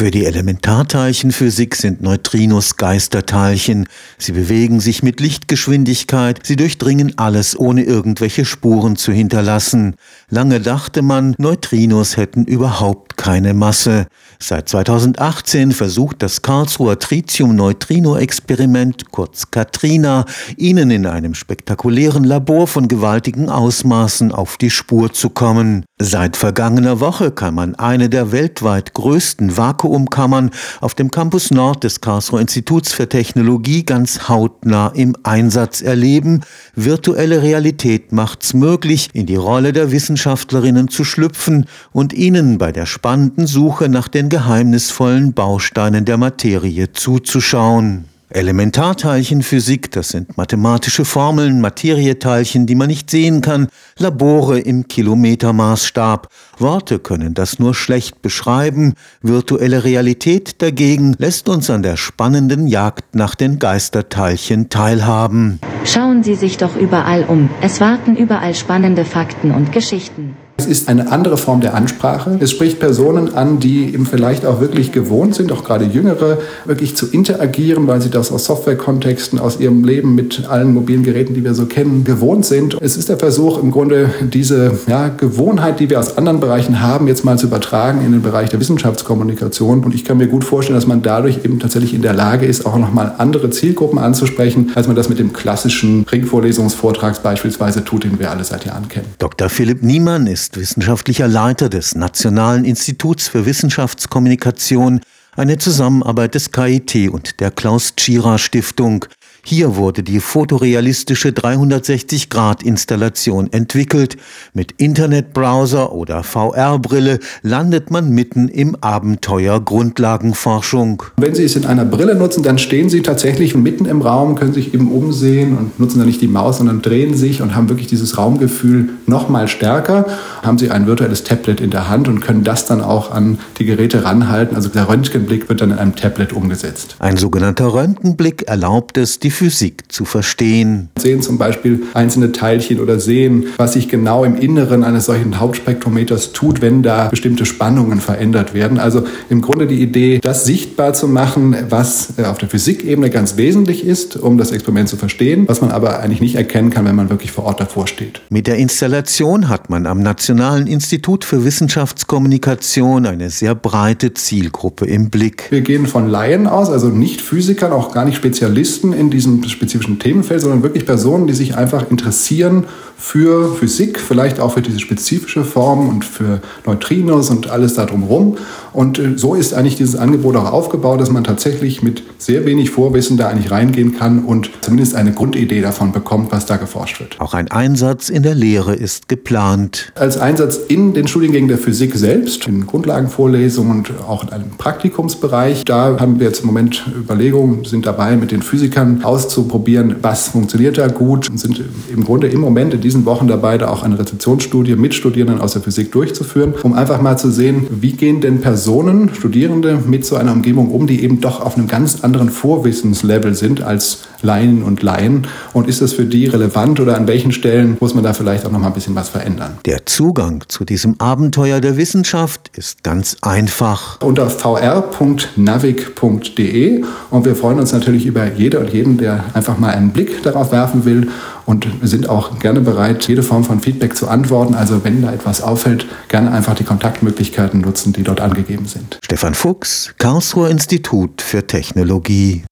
Für die Elementarteilchenphysik sind Neutrinos Geisterteilchen. Sie bewegen sich mit Lichtgeschwindigkeit, sie durchdringen alles, ohne irgendwelche Spuren zu hinterlassen. Lange dachte man, Neutrinos hätten überhaupt keine Masse. Seit 2018 versucht das Karlsruher Tritium-Neutrino-Experiment, kurz Katrina, ihnen in einem spektakulären Labor von gewaltigen Ausmaßen auf die Spur zu kommen. Seit vergangener Woche kann man eine der weltweit größten Vakuumkammern auf dem Campus Nord des Karlsruher Instituts für Technologie ganz hautnah im Einsatz erleben. Virtuelle Realität macht's möglich, in die Rolle der Wissenschaftlerinnen zu schlüpfen und ihnen bei der spannenden Suche nach den geheimnisvollen Bausteinen der Materie zuzuschauen. Elementarteilchenphysik, das sind mathematische Formeln, Materieteilchen, die man nicht sehen kann, Labore im Kilometermaßstab. Worte können das nur schlecht beschreiben, virtuelle Realität dagegen lässt uns an der spannenden Jagd nach den Geisterteilchen teilhaben. Schauen Sie sich doch überall um, es warten überall spannende Fakten und Geschichten. Ist eine andere Form der Ansprache. Es spricht Personen an, die eben vielleicht auch wirklich gewohnt sind, auch gerade Jüngere, wirklich zu interagieren, weil sie das aus Softwarekontexten, aus ihrem Leben mit allen mobilen Geräten, die wir so kennen, gewohnt sind. Es ist der Versuch, im Grunde diese ja, Gewohnheit, die wir aus anderen Bereichen haben, jetzt mal zu übertragen in den Bereich der Wissenschaftskommunikation. Und ich kann mir gut vorstellen, dass man dadurch eben tatsächlich in der Lage ist, auch nochmal andere Zielgruppen anzusprechen, als man das mit dem klassischen Ringvorlesungsvortrags beispielsweise tut, den wir alle seit Jahren kennen. Dr. Philipp Niemann ist wissenschaftlicher Leiter des Nationalen Instituts für Wissenschaftskommunikation, eine Zusammenarbeit des KIT und der Klaus Tschira Stiftung. Hier wurde die fotorealistische 360-Grad-Installation entwickelt. Mit Internetbrowser oder VR-Brille landet man mitten im Abenteuer Grundlagenforschung. Wenn Sie es in einer Brille nutzen, dann stehen Sie tatsächlich mitten im Raum, können sich eben umsehen und nutzen dann nicht die Maus, sondern drehen sich und haben wirklich dieses Raumgefühl noch mal stärker. Haben Sie ein virtuelles Tablet in der Hand und können das dann auch an die Geräte ranhalten. Also der Röntgenblick wird dann in einem Tablet umgesetzt. Ein sogenannter Röntgenblick erlaubt es, die Physik zu verstehen. Sehen zum Beispiel einzelne Teilchen oder sehen, was sich genau im Inneren eines solchen Hauptspektrometers tut, wenn da bestimmte Spannungen verändert werden. Also im Grunde die Idee, das sichtbar zu machen, was äh, auf der Physikebene ganz wesentlich ist, um das Experiment zu verstehen, was man aber eigentlich nicht erkennen kann, wenn man wirklich vor Ort davor steht. Mit der Installation hat man am Nationalen Institut für Wissenschaftskommunikation eine sehr breite Zielgruppe im Blick. Wir gehen von Laien aus, also nicht Physikern, auch gar nicht Spezialisten in die diesem spezifischen Themenfeld, sondern wirklich Personen, die sich einfach interessieren für Physik, vielleicht auch für diese spezifische Form und für Neutrinos und alles da drumherum. Und äh, so ist eigentlich dieses Angebot auch aufgebaut, dass man tatsächlich mit sehr wenig Vorwissen da eigentlich reingehen kann und zumindest eine Grundidee davon bekommt, was da geforscht wird. Auch ein Einsatz in der Lehre ist geplant. Als Einsatz in den Studiengängen der Physik selbst, in Grundlagenvorlesungen und auch in einem Praktikumsbereich, da haben wir jetzt im Moment Überlegungen, sind dabei, mit den Physikern auszuprobieren, was funktioniert da gut und sind im Grunde im Moment in diesen Wochen dabei, da auch eine Rezeptionsstudie mit Studierenden aus der Physik durchzuführen, um einfach mal zu sehen, wie gehen denn Personen, Studierende mit so einer Umgebung um, die eben doch auf einem ganz anderen Vorwissenslevel sind als Laien und Laien und ist das für die relevant oder an welchen Stellen muss man da vielleicht auch noch mal ein bisschen was verändern? Der Zugang zu diesem Abenteuer der Wissenschaft ist ganz einfach. Unter vr.navig.de und wir freuen uns natürlich über jede und jeden, der einfach mal einen Blick darauf werfen will und sind auch gerne bereit, jede Form von Feedback zu antworten. Also wenn da etwas auffällt, gerne einfach die Kontaktmöglichkeiten nutzen, die dort angegeben sind. Stefan Fuchs, Karlsruher Institut für Technologie.